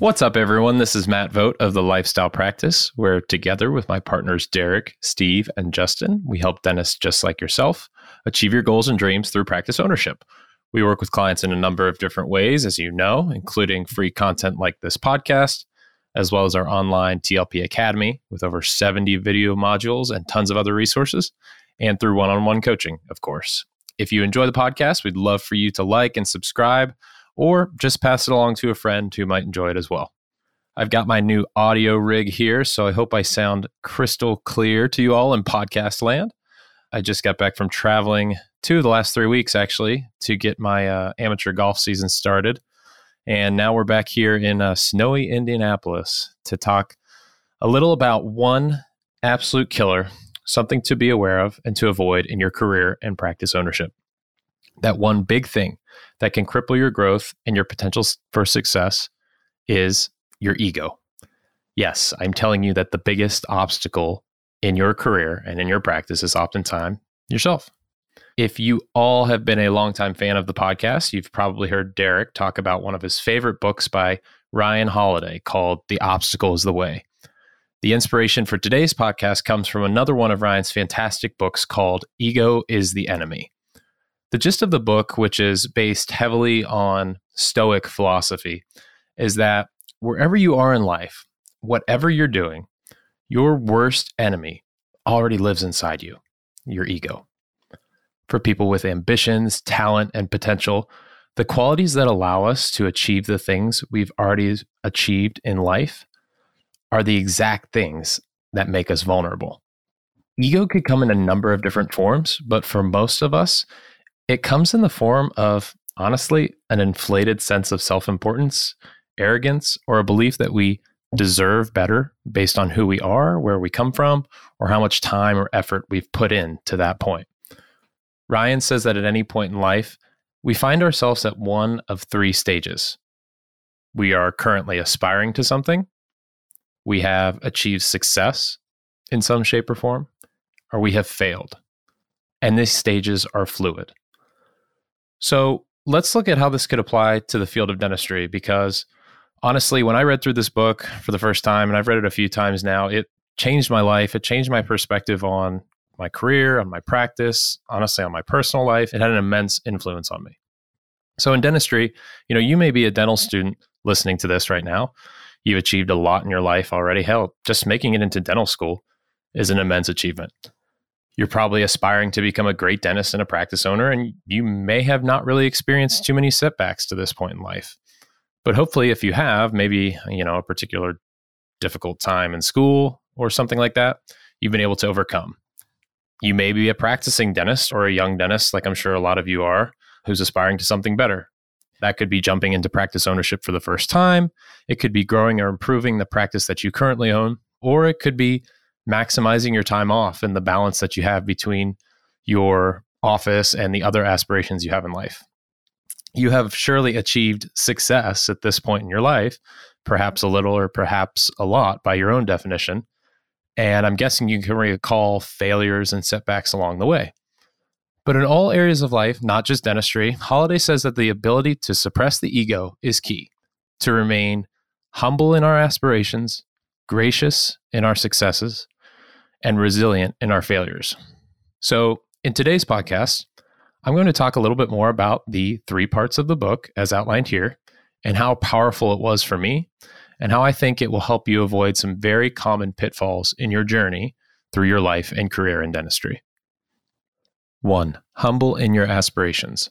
What's up, everyone? This is Matt Vogt of the Lifestyle Practice, where together with my partners Derek, Steve, and Justin, we help dentists just like yourself achieve your goals and dreams through practice ownership. We work with clients in a number of different ways, as you know, including free content like this podcast, as well as our online TLP Academy with over 70 video modules and tons of other resources, and through one on one coaching, of course. If you enjoy the podcast, we'd love for you to like and subscribe or just pass it along to a friend who might enjoy it as well. I've got my new audio rig here, so I hope I sound crystal clear to you all in podcast land. I just got back from traveling two of the last three weeks, actually, to get my uh, amateur golf season started. And now we're back here in uh, snowy Indianapolis to talk a little about one absolute killer, something to be aware of and to avoid in your career and practice ownership. That one big thing that can cripple your growth and your potential for success is your ego. Yes, I'm telling you that the biggest obstacle in your career and in your practice is oftentimes yourself. If you all have been a longtime fan of the podcast, you've probably heard Derek talk about one of his favorite books by Ryan Holiday called The Obstacle is the Way. The inspiration for today's podcast comes from another one of Ryan's fantastic books called Ego is the Enemy. The gist of the book, which is based heavily on Stoic philosophy, is that wherever you are in life, whatever you're doing, your worst enemy already lives inside you your ego. For people with ambitions, talent, and potential, the qualities that allow us to achieve the things we've already achieved in life are the exact things that make us vulnerable. Ego could come in a number of different forms, but for most of us, it comes in the form of, honestly, an inflated sense of self importance, arrogance, or a belief that we deserve better based on who we are, where we come from, or how much time or effort we've put in to that point. Ryan says that at any point in life, we find ourselves at one of three stages. We are currently aspiring to something, we have achieved success in some shape or form, or we have failed. And these stages are fluid. So let's look at how this could apply to the field of dentistry because honestly, when I read through this book for the first time, and I've read it a few times now, it changed my life. It changed my perspective on my career, on my practice, honestly, on my personal life. It had an immense influence on me. So in dentistry, you know, you may be a dental student listening to this right now. You've achieved a lot in your life already. Hell, just making it into dental school is an immense achievement you're probably aspiring to become a great dentist and a practice owner, and you may have not really experienced too many setbacks to this point in life. But hopefully, if you have, maybe, you know, a particular difficult time in school or something like that, you've been able to overcome. You may be a practicing dentist or a young dentist, like I'm sure a lot of you are, who's aspiring to something better. That could be jumping into practice ownership for the first time. It could be growing or improving the practice that you currently own, or it could be maximizing your time off and the balance that you have between your office and the other aspirations you have in life. You have surely achieved success at this point in your life, perhaps a little or perhaps a lot by your own definition. And I'm guessing you can recall failures and setbacks along the way. But in all areas of life, not just dentistry, Holiday says that the ability to suppress the ego is key, to remain humble in our aspirations, gracious in our successes, and resilient in our failures. So, in today's podcast, I'm going to talk a little bit more about the three parts of the book as outlined here and how powerful it was for me and how I think it will help you avoid some very common pitfalls in your journey through your life and career in dentistry. One, humble in your aspirations.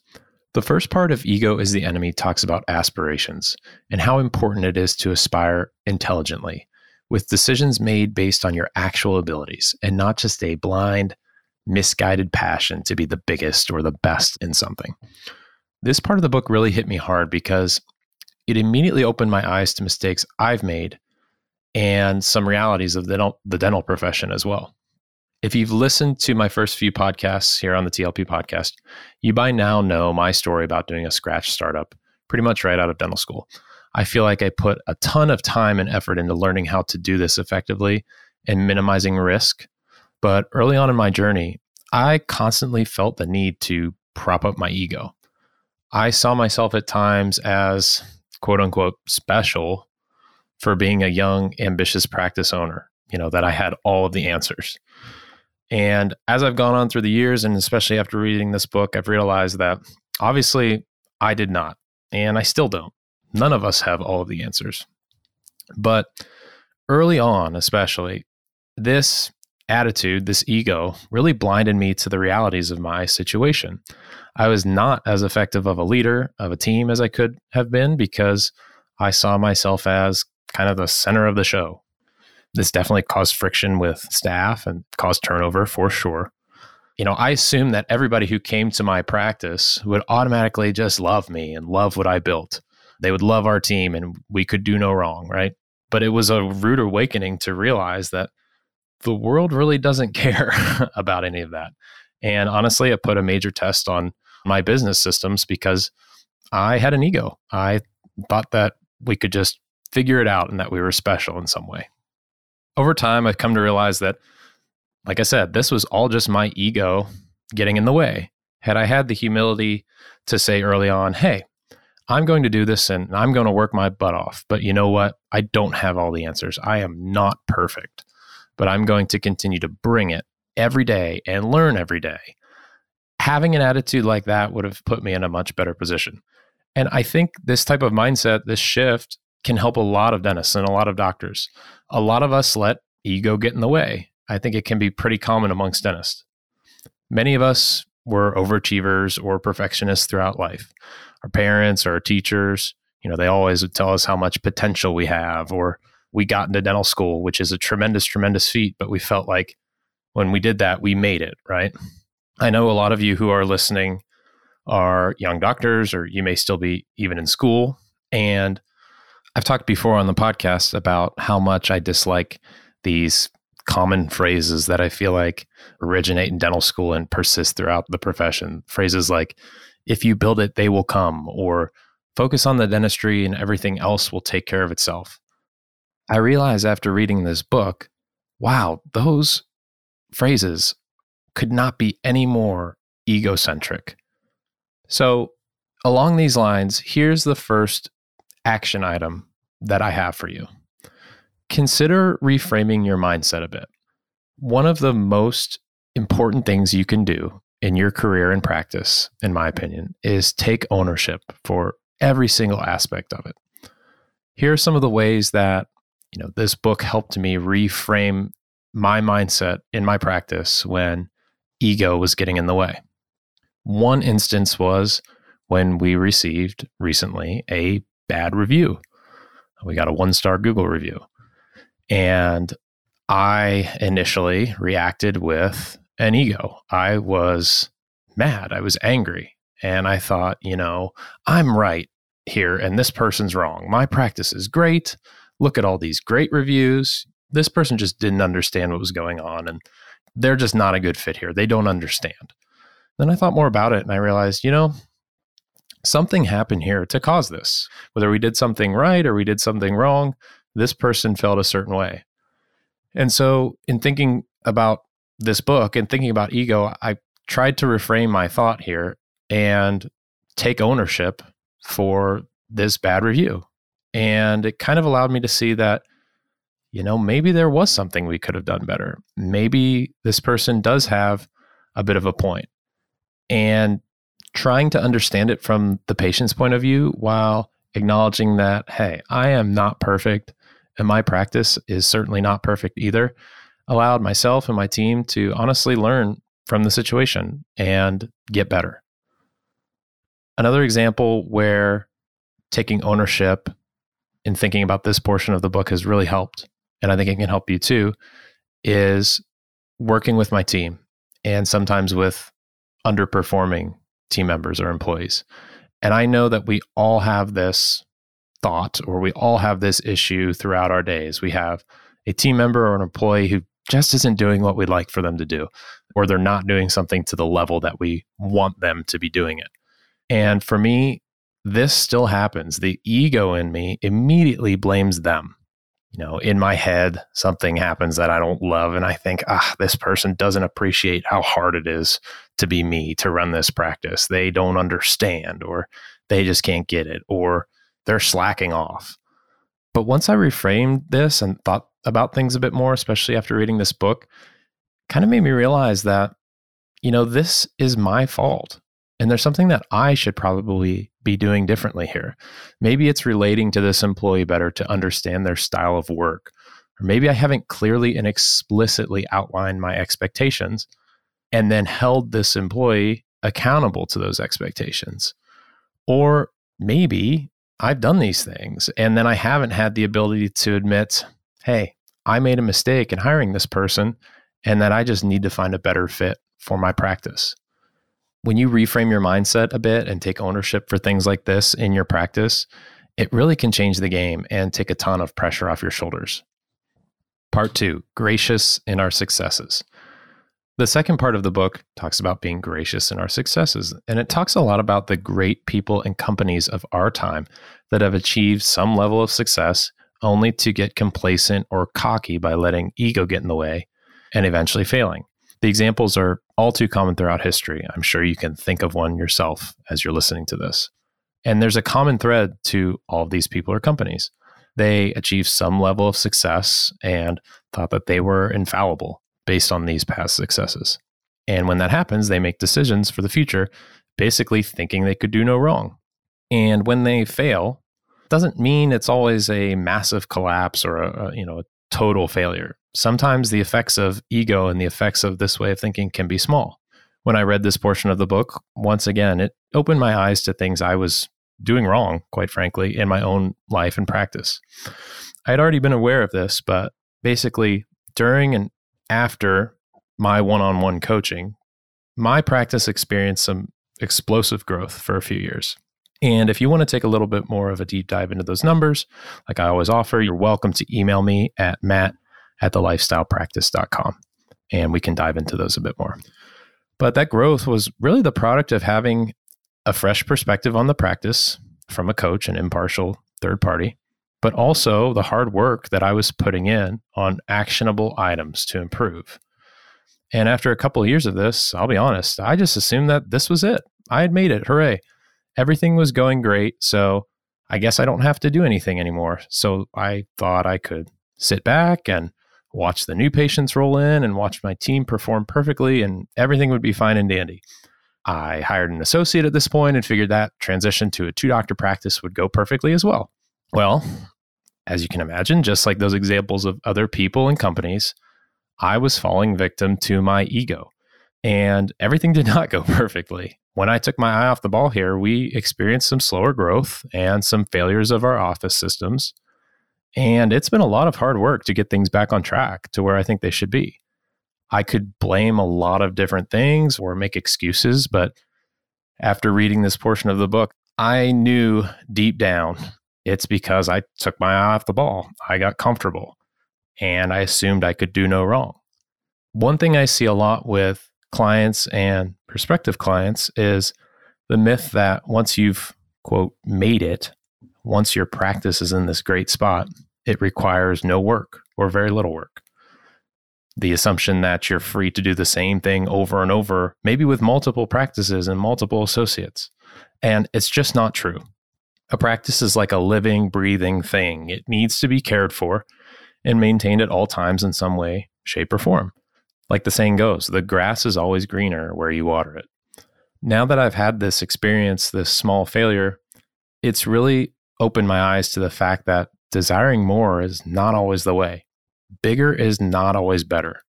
The first part of Ego is the Enemy talks about aspirations and how important it is to aspire intelligently with decisions made based on your actual abilities and not just a blind, misguided passion to be the biggest or the best in something. This part of the book really hit me hard because it immediately opened my eyes to mistakes I've made and some realities of the dental, the dental profession as well. If you've listened to my first few podcasts here on the TLP podcast, you by now know my story about doing a scratch startup pretty much right out of dental school. I feel like I put a ton of time and effort into learning how to do this effectively and minimizing risk. But early on in my journey, I constantly felt the need to prop up my ego. I saw myself at times as quote unquote special for being a young, ambitious practice owner, you know, that I had all of the answers. And as I've gone on through the years, and especially after reading this book, I've realized that obviously I did not, and I still don't. None of us have all of the answers. But early on, especially, this attitude, this ego, really blinded me to the realities of my situation. I was not as effective of a leader of a team as I could have been because I saw myself as kind of the center of the show. This definitely caused friction with staff and caused turnover for sure. You know, I assumed that everybody who came to my practice would automatically just love me and love what I built. They would love our team and we could do no wrong, right? But it was a rude awakening to realize that the world really doesn't care about any of that. And honestly, it put a major test on my business systems because I had an ego. I thought that we could just figure it out and that we were special in some way. Over time, I've come to realize that, like I said, this was all just my ego getting in the way. Had I had the humility to say early on, hey, I'm going to do this and I'm going to work my butt off. But you know what? I don't have all the answers. I am not perfect, but I'm going to continue to bring it every day and learn every day. Having an attitude like that would have put me in a much better position. And I think this type of mindset, this shift, can help a lot of dentists and a lot of doctors. A lot of us let ego get in the way. I think it can be pretty common amongst dentists. Many of us were overachievers or perfectionists throughout life our parents or our teachers, you know, they always would tell us how much potential we have, or we got into dental school, which is a tremendous, tremendous feat, but we felt like when we did that, we made it, right? I know a lot of you who are listening are young doctors, or you may still be even in school. And I've talked before on the podcast about how much I dislike these common phrases that I feel like originate in dental school and persist throughout the profession. Phrases like, if you build it, they will come, or focus on the dentistry and everything else will take care of itself. I realized after reading this book, wow, those phrases could not be any more egocentric. So, along these lines, here's the first action item that I have for you. Consider reframing your mindset a bit. One of the most important things you can do in your career and practice, in my opinion, is take ownership for every single aspect of it. Here are some of the ways that, you know, this book helped me reframe my mindset in my practice when ego was getting in the way. One instance was when we received recently a bad review. We got a one star Google review. And I initially reacted with an ego. I was mad. I was angry. And I thought, you know, I'm right here and this person's wrong. My practice is great. Look at all these great reviews. This person just didn't understand what was going on and they're just not a good fit here. They don't understand. Then I thought more about it and I realized, you know, something happened here to cause this. Whether we did something right or we did something wrong, this person felt a certain way. And so, in thinking about this book and thinking about ego, I tried to reframe my thought here and take ownership for this bad review. And it kind of allowed me to see that, you know, maybe there was something we could have done better. Maybe this person does have a bit of a point. And trying to understand it from the patient's point of view while acknowledging that, hey, I am not perfect and my practice is certainly not perfect either allowed myself and my team to honestly learn from the situation and get better. Another example where taking ownership and thinking about this portion of the book has really helped, and I think it can help you too, is working with my team and sometimes with underperforming team members or employees. And I know that we all have this thought or we all have this issue throughout our days. We have a team member or an employee who just isn't doing what we'd like for them to do, or they're not doing something to the level that we want them to be doing it. And for me, this still happens. The ego in me immediately blames them. You know, in my head, something happens that I don't love. And I think, ah, this person doesn't appreciate how hard it is to be me, to run this practice. They don't understand, or they just can't get it, or they're slacking off. But once I reframed this and thought about things a bit more, especially after reading this book, kind of made me realize that, you know, this is my fault. And there's something that I should probably be doing differently here. Maybe it's relating to this employee better to understand their style of work. Or maybe I haven't clearly and explicitly outlined my expectations and then held this employee accountable to those expectations. Or maybe I've done these things and then I haven't had the ability to admit, hey, I made a mistake in hiring this person and that I just need to find a better fit for my practice when you reframe your mindset a bit and take ownership for things like this in your practice, it really can change the game and take a ton of pressure off your shoulders. Part two gracious in our successes. The second part of the book talks about being gracious in our successes, and it talks a lot about the great people and companies of our time that have achieved some level of success only to get complacent or cocky by letting ego get in the way and eventually failing. The examples are all too common throughout history. I'm sure you can think of one yourself as you're listening to this. And there's a common thread to all of these people or companies. They achieved some level of success and thought that they were infallible based on these past successes. And when that happens, they make decisions for the future, basically thinking they could do no wrong. And when they fail, doesn't mean it's always a massive collapse or a, a you know a total failure sometimes the effects of ego and the effects of this way of thinking can be small. When I read this portion of the book, once again, it opened my eyes to things I was doing wrong, quite frankly, in my own life and practice. I had already been aware of this, but basically, during and after my one on one coaching, my practice experienced some explosive growth for a few years. And if you want to take a little bit more of a deep dive into those numbers, like I always offer, you're welcome to email me at matt at thelifestylepractice.com. And we can dive into those a bit more. But that growth was really the product of having a fresh perspective on the practice from a coach, an impartial third party, but also the hard work that I was putting in on actionable items to improve. And after a couple of years of this, I'll be honest, I just assumed that this was it. I had made it. Hooray. Everything was going great. So I guess I don't have to do anything anymore. So I thought I could sit back and watch the new patients roll in and watch my team perform perfectly, and everything would be fine and dandy. I hired an associate at this point and figured that transition to a two doctor practice would go perfectly as well. Well, as you can imagine, just like those examples of other people and companies, I was falling victim to my ego. And everything did not go perfectly. When I took my eye off the ball here, we experienced some slower growth and some failures of our office systems. And it's been a lot of hard work to get things back on track to where I think they should be. I could blame a lot of different things or make excuses, but after reading this portion of the book, I knew deep down it's because I took my eye off the ball. I got comfortable and I assumed I could do no wrong. One thing I see a lot with clients and prospective clients is the myth that once you've, quote, made it, once your practice is in this great spot, it requires no work or very little work. The assumption that you're free to do the same thing over and over, maybe with multiple practices and multiple associates. And it's just not true. A practice is like a living, breathing thing. It needs to be cared for and maintained at all times in some way, shape, or form. Like the saying goes, the grass is always greener where you water it. Now that I've had this experience, this small failure, it's really opened my eyes to the fact that desiring more is not always the way. Bigger is not always better.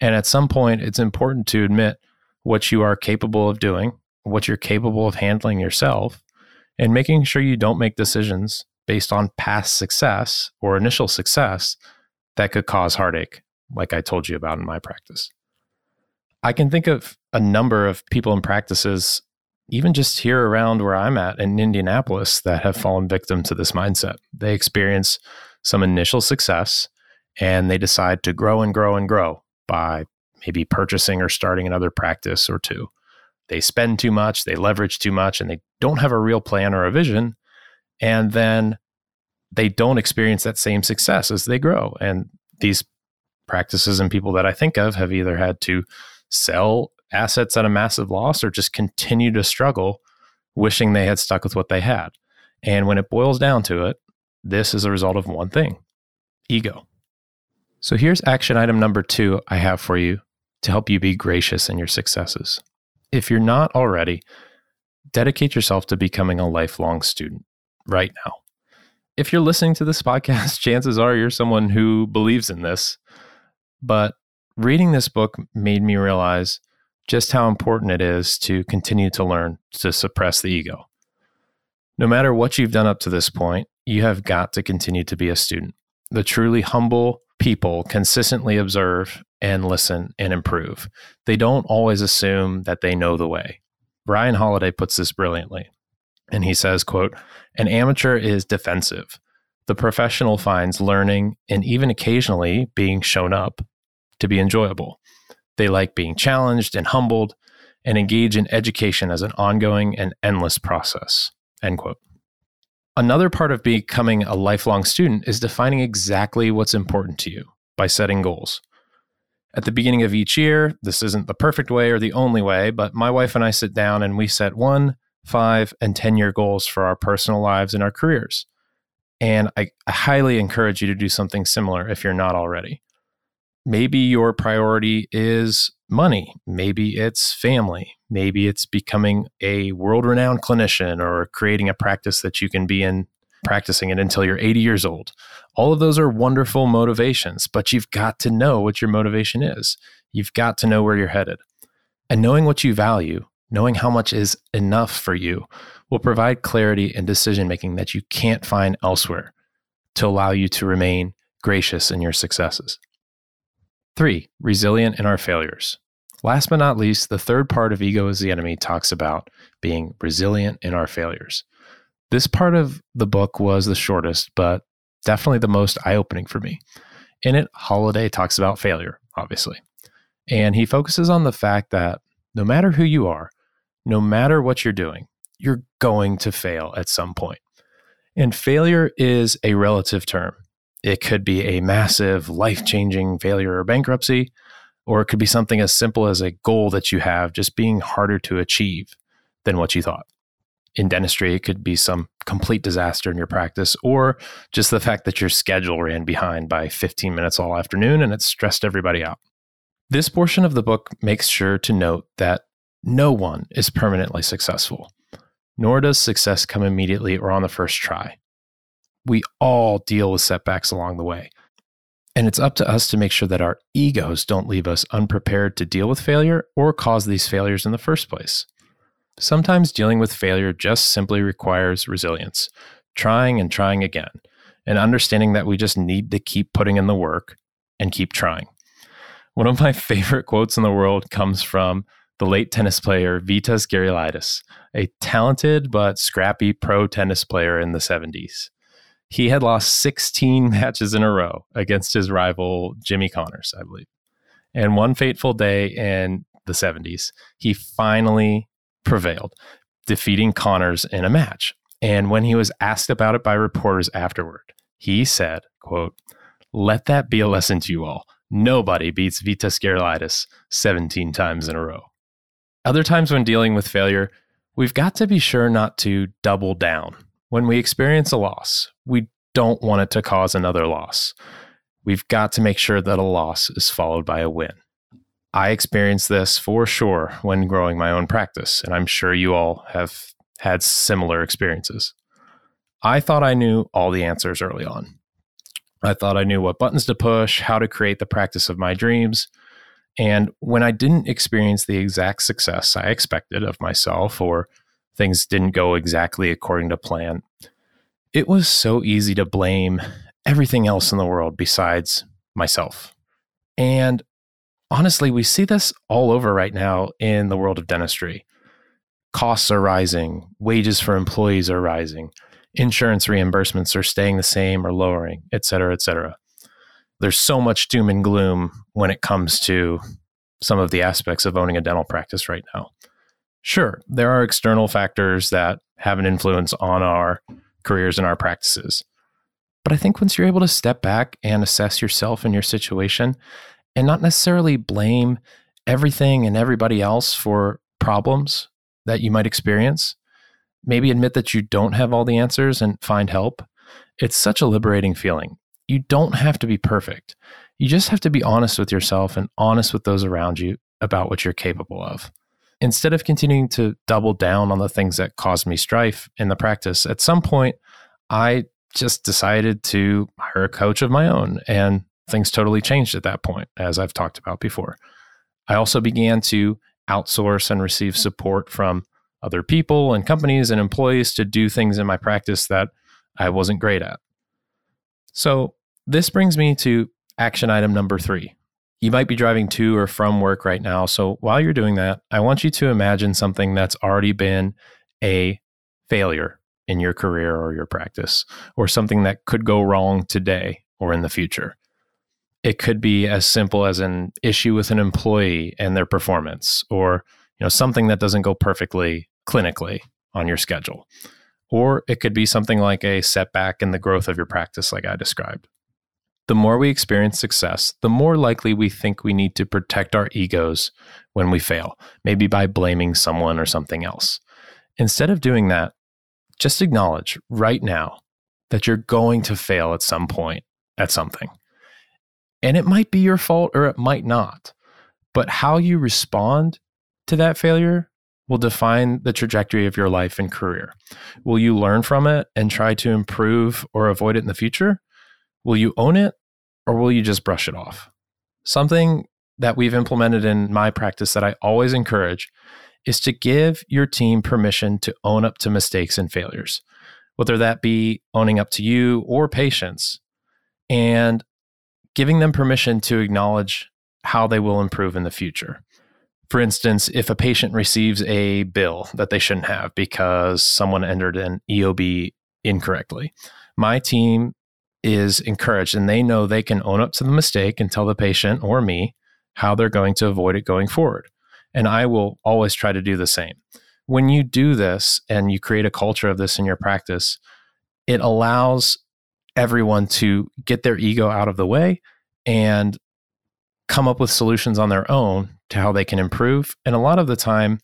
And at some point, it's important to admit what you are capable of doing, what you're capable of handling yourself, and making sure you don't make decisions based on past success or initial success that could cause heartache, like I told you about in my practice. I can think of a number of people and practices even just here around where I'm at in Indianapolis that have fallen victim to this mindset. They experience some initial success and they decide to grow and grow and grow by maybe purchasing or starting another practice or two. They spend too much, they leverage too much, and they don't have a real plan or a vision. And then they don't experience that same success as they grow. And these practices and people that I think of have either had to sell assets at a massive loss or just continue to struggle, wishing they had stuck with what they had. And when it boils down to it, this is a result of one thing ego. So here's action item number two I have for you to help you be gracious in your successes. If you're not already, dedicate yourself to becoming a lifelong student right now. If you're listening to this podcast, chances are you're someone who believes in this. But reading this book made me realize just how important it is to continue to learn to suppress the ego. No matter what you've done up to this point, you have got to continue to be a student. The truly humble people consistently observe and listen and improve. They don't always assume that they know the way. Ryan Holiday puts this brilliantly. And he says, quote, an amateur is defensive. The professional finds learning and even occasionally being shown up to be enjoyable. They like being challenged and humbled and engage in education as an ongoing and endless process. End quote. Another part of becoming a lifelong student is defining exactly what's important to you by setting goals. At the beginning of each year, this isn't the perfect way or the only way, but my wife and I sit down and we set one, five, and 10 year goals for our personal lives and our careers. And I, I highly encourage you to do something similar if you're not already. Maybe your priority is money. Maybe it's family. Maybe it's becoming a world renowned clinician or creating a practice that you can be in practicing it until you're 80 years old. All of those are wonderful motivations, but you've got to know what your motivation is. You've got to know where you're headed. And knowing what you value, knowing how much is enough for you, will provide clarity and decision making that you can't find elsewhere to allow you to remain gracious in your successes. Three, resilient in our failures. Last but not least, the third part of Ego is the Enemy talks about being resilient in our failures. This part of the book was the shortest, but definitely the most eye opening for me. In it, Holiday talks about failure, obviously. And he focuses on the fact that no matter who you are, no matter what you're doing, you're going to fail at some point. And failure is a relative term. It could be a massive, life changing failure or bankruptcy, or it could be something as simple as a goal that you have just being harder to achieve than what you thought. In dentistry, it could be some complete disaster in your practice, or just the fact that your schedule ran behind by 15 minutes all afternoon and it stressed everybody out. This portion of the book makes sure to note that no one is permanently successful, nor does success come immediately or on the first try. We all deal with setbacks along the way. And it's up to us to make sure that our egos don't leave us unprepared to deal with failure or cause these failures in the first place. Sometimes dealing with failure just simply requires resilience, trying and trying again, and understanding that we just need to keep putting in the work and keep trying. One of my favorite quotes in the world comes from the late tennis player Vitas Gerulaitis, a talented but scrappy pro tennis player in the 70s he had lost 16 matches in a row against his rival Jimmy Connors, I believe. And one fateful day in the 70s, he finally prevailed, defeating Connors in a match. And when he was asked about it by reporters afterward, he said, quote, let that be a lesson to you all. Nobody beats Vitas Gerulaitis 17 times in a row. Other times when dealing with failure, we've got to be sure not to double down when we experience a loss, we don't want it to cause another loss. We've got to make sure that a loss is followed by a win. I experienced this for sure when growing my own practice, and I'm sure you all have had similar experiences. I thought I knew all the answers early on. I thought I knew what buttons to push, how to create the practice of my dreams. And when I didn't experience the exact success I expected of myself or things didn't go exactly according to plan, it was so easy to blame everything else in the world besides myself. And honestly, we see this all over right now in the world of dentistry. Costs are rising, wages for employees are rising, insurance reimbursements are staying the same or lowering, et cetera, et cetera. There's so much doom and gloom when it comes to some of the aspects of owning a dental practice right now. Sure, there are external factors that have an influence on our careers and our practices. But I think once you're able to step back and assess yourself and your situation and not necessarily blame everything and everybody else for problems that you might experience, maybe admit that you don't have all the answers and find help, It's such a liberating feeling. You don't have to be perfect. You just have to be honest with yourself and honest with those around you about what you're capable of. Instead of continuing to double down on the things that caused me strife in the practice, at some point, I just decided to hire a coach of my own. And things totally changed at that point, as I've talked about before. I also began to outsource and receive support from other people and companies and employees to do things in my practice that I wasn't great at. So, this brings me to action item number three. You might be driving to or from work right now. So, while you're doing that, I want you to imagine something that's already been a failure in your career or your practice, or something that could go wrong today or in the future. It could be as simple as an issue with an employee and their performance, or you know something that doesn't go perfectly clinically on your schedule. Or it could be something like a setback in the growth of your practice, like I described. The more we experience success, the more likely we think we need to protect our egos when we fail, maybe by blaming someone or something else. Instead of doing that, just acknowledge right now that you're going to fail at some point at something. And it might be your fault or it might not. But how you respond to that failure will define the trajectory of your life and career. Will you learn from it and try to improve or avoid it in the future? Will you own it or will you just brush it off? Something that we've implemented in my practice that I always encourage is to give your team permission to own up to mistakes and failures, whether that be owning up to you or patients, and giving them permission to acknowledge how they will improve in the future. For instance, if a patient receives a bill that they shouldn't have because someone entered an EOB incorrectly, my team is encouraged and they know they can own up to the mistake and tell the patient or me how they're going to avoid it going forward. And I will always try to do the same. When you do this and you create a culture of this in your practice, it allows everyone to get their ego out of the way and come up with solutions on their own to how they can improve. And a lot of the time,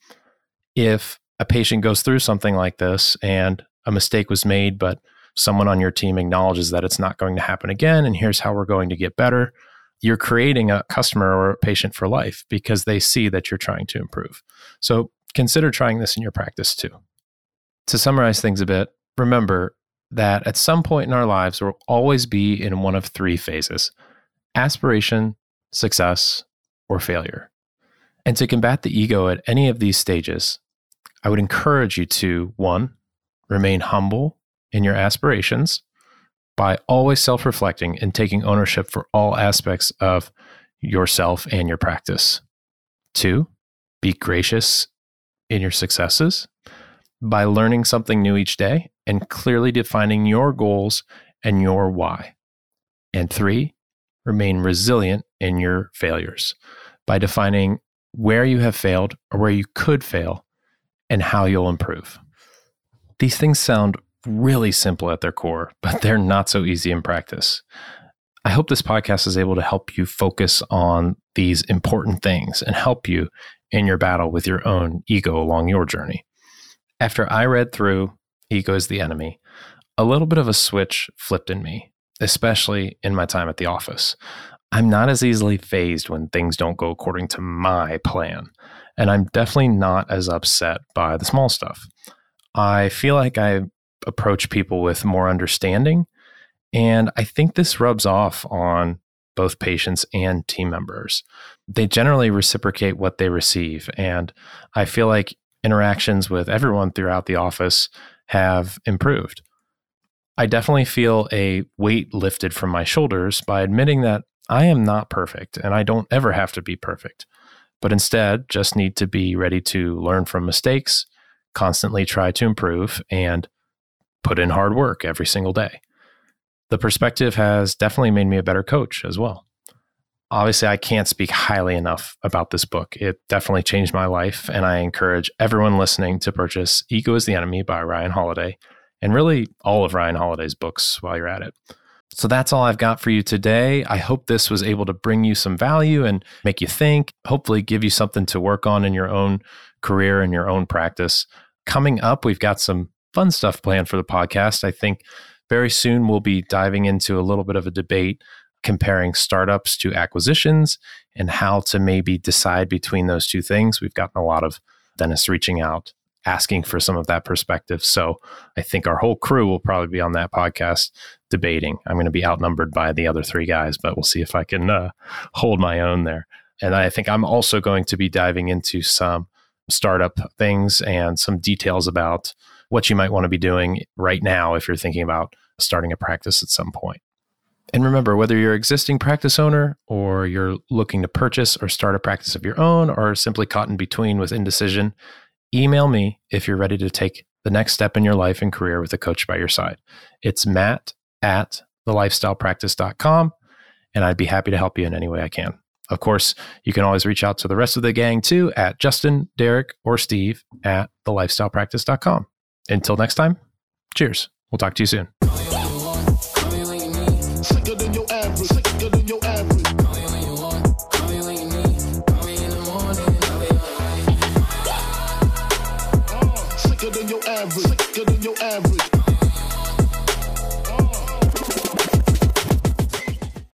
if a patient goes through something like this and a mistake was made, but someone on your team acknowledges that it's not going to happen again, and here's how we're going to get better, you're creating a customer or a patient for life because they see that you're trying to improve. So consider trying this in your practice too. To summarize things a bit, remember that at some point in our lives, we'll always be in one of three phases aspiration, success, or failure. And to combat the ego at any of these stages, I would encourage you to one, remain humble in your aspirations by always self reflecting and taking ownership for all aspects of yourself and your practice. Two, be gracious in your successes by learning something new each day and clearly defining your goals and your why. And three, remain resilient in your failures by defining where you have failed or where you could fail and how you'll improve. These things sound really simple at their core, but they're not so easy in practice. I hope this podcast is able to help you focus on these important things and help you in your battle with your own ego along your journey. After I read through Ego is the Enemy, a little bit of a switch flipped in me, especially in my time at the office. I'm not as easily fazed when things don't go according to my plan, and I'm definitely not as upset by the small stuff. I feel like I approach people with more understanding. And I think this rubs off on both patients and team members. They generally reciprocate what they receive. And I feel like interactions with everyone throughout the office have improved. I definitely feel a weight lifted from my shoulders by admitting that I am not perfect and I don't ever have to be perfect, but instead just need to be ready to learn from mistakes, constantly try to improve, and put in hard work every single day. The perspective has definitely made me a better coach as well. Obviously, I can't speak highly enough about this book. It definitely changed my life, and I encourage everyone listening to purchase Ego is the Enemy by Ryan Holiday and really all of Ryan Holiday's books while you're at it. So that's all I've got for you today. I hope this was able to bring you some value and make you think, hopefully, give you something to work on in your own career and your own practice. Coming up, we've got some fun stuff planned for the podcast. I think Very soon, we'll be diving into a little bit of a debate comparing startups to acquisitions and how to maybe decide between those two things. We've gotten a lot of dentists reaching out, asking for some of that perspective. So I think our whole crew will probably be on that podcast debating. I'm going to be outnumbered by the other three guys, but we'll see if I can uh, hold my own there. And I think I'm also going to be diving into some startup things and some details about what you might want to be doing right now if you're thinking about starting a practice at some point. And remember, whether you're an existing practice owner or you're looking to purchase or start a practice of your own or simply caught in between with indecision, email me if you're ready to take the next step in your life and career with a coach by your side. It's matt at thelifestylepractice.com, and I'd be happy to help you in any way I can. Of course, you can always reach out to the rest of the gang too at Justin, Derek, or Steve at thelifestylepractice.com. Until next time, cheers. We'll talk to you soon.